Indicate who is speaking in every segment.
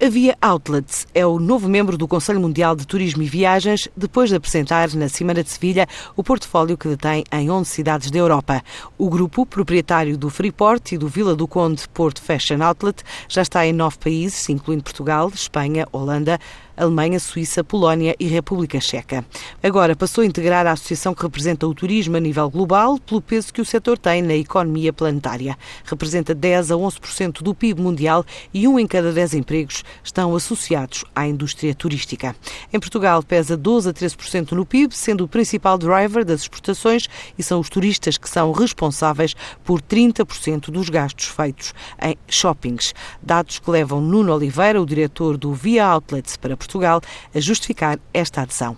Speaker 1: A Via Outlets é o novo membro do Conselho Mundial de Turismo e Viagens, depois de apresentar na Cimeira de Sevilha o portfólio que detém em 11 cidades da Europa. O grupo, proprietário do Freeport e do Vila do Conde Porto Fashion Outlet, já está em nove países, incluindo Portugal, Espanha, Holanda, Alemanha, Suíça, Polónia e República Checa. Agora passou a integrar a associação que representa o turismo a nível global pelo peso que o setor tem na economia planetária. Representa 10 a 11% do PIB mundial e um em cada 10 empregos estão associados à indústria turística. Em Portugal pesa 12 a 13% no PIB, sendo o principal driver das exportações e são os turistas que são responsáveis por 30% dos gastos feitos em shoppings. Dados que levam Nuno Oliveira, o diretor do Via Outlets para Portugal, Portugal a justificar esta adesão.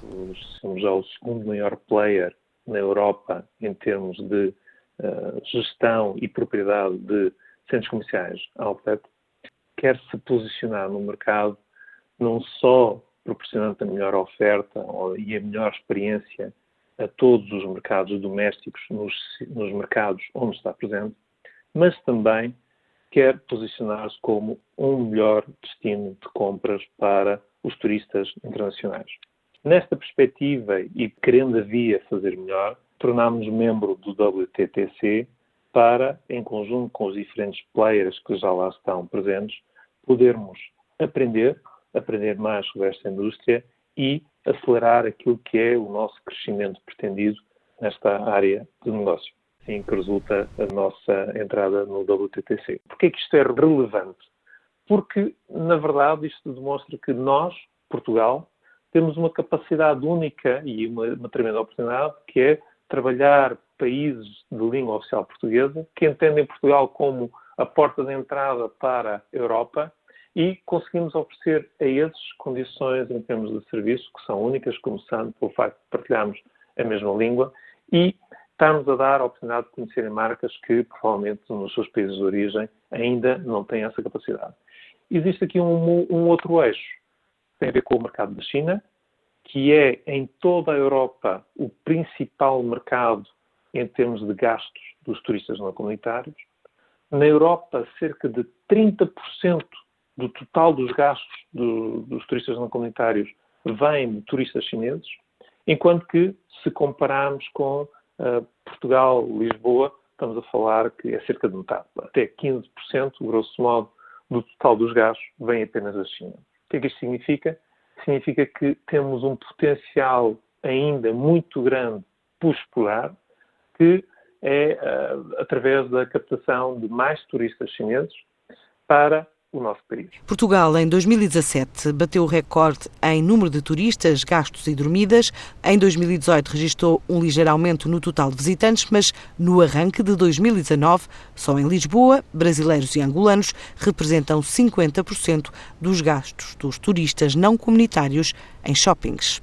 Speaker 2: Somos já o segundo maior player na Europa em termos de uh, gestão e propriedade de centros comerciais outlet. Quer se posicionar no mercado não só proporcionando a melhor oferta e a melhor experiência a todos os mercados domésticos nos, nos mercados onde está presente, mas também quer posicionar-se como um melhor destino de compras para os turistas internacionais. Nesta perspectiva e querendo via fazer melhor, tornámos-nos membro do WTTC para, em conjunto com os diferentes players que já lá estão presentes, podermos aprender, aprender mais sobre esta indústria e acelerar aquilo que é o nosso crescimento pretendido nesta área de negócio. Assim que resulta a nossa entrada no WTTC. Por que é que isto é relevante? Porque, na verdade, isto demonstra que nós, Portugal, temos uma capacidade única e uma, uma tremenda oportunidade, que é trabalhar países de língua oficial portuguesa, que entendem Portugal como a porta de entrada para a Europa e conseguimos oferecer a esses condições em termos de serviço que são únicas, começando pelo facto de partilharmos a mesma língua e estamos a dar a oportunidade de conhecerem marcas que provavelmente nos seus países de origem ainda não têm essa capacidade. Existe aqui um, um outro eixo, tem a ver com o mercado da China, que é em toda a Europa o principal mercado em termos de gastos dos turistas não comunitários. Na Europa, cerca de 30% do total dos gastos do, dos turistas não comunitários vem de turistas chineses, enquanto que, se compararmos com uh, Portugal, Lisboa, estamos a falar que é cerca de metade, até 15%, grosso modo, do total dos gastos vem apenas da China. O que é que isto significa? Significa que temos um potencial ainda muito grande por explorar, que é uh, através da captação de mais turistas chineses para o nosso país.
Speaker 1: Portugal, em 2017, bateu o recorde em número de turistas, gastos e dormidas. Em 2018, registrou um ligeiro aumento no total de visitantes, mas no arranque de 2019, só em Lisboa, brasileiros e angolanos representam 50% dos gastos dos turistas não comunitários em shoppings.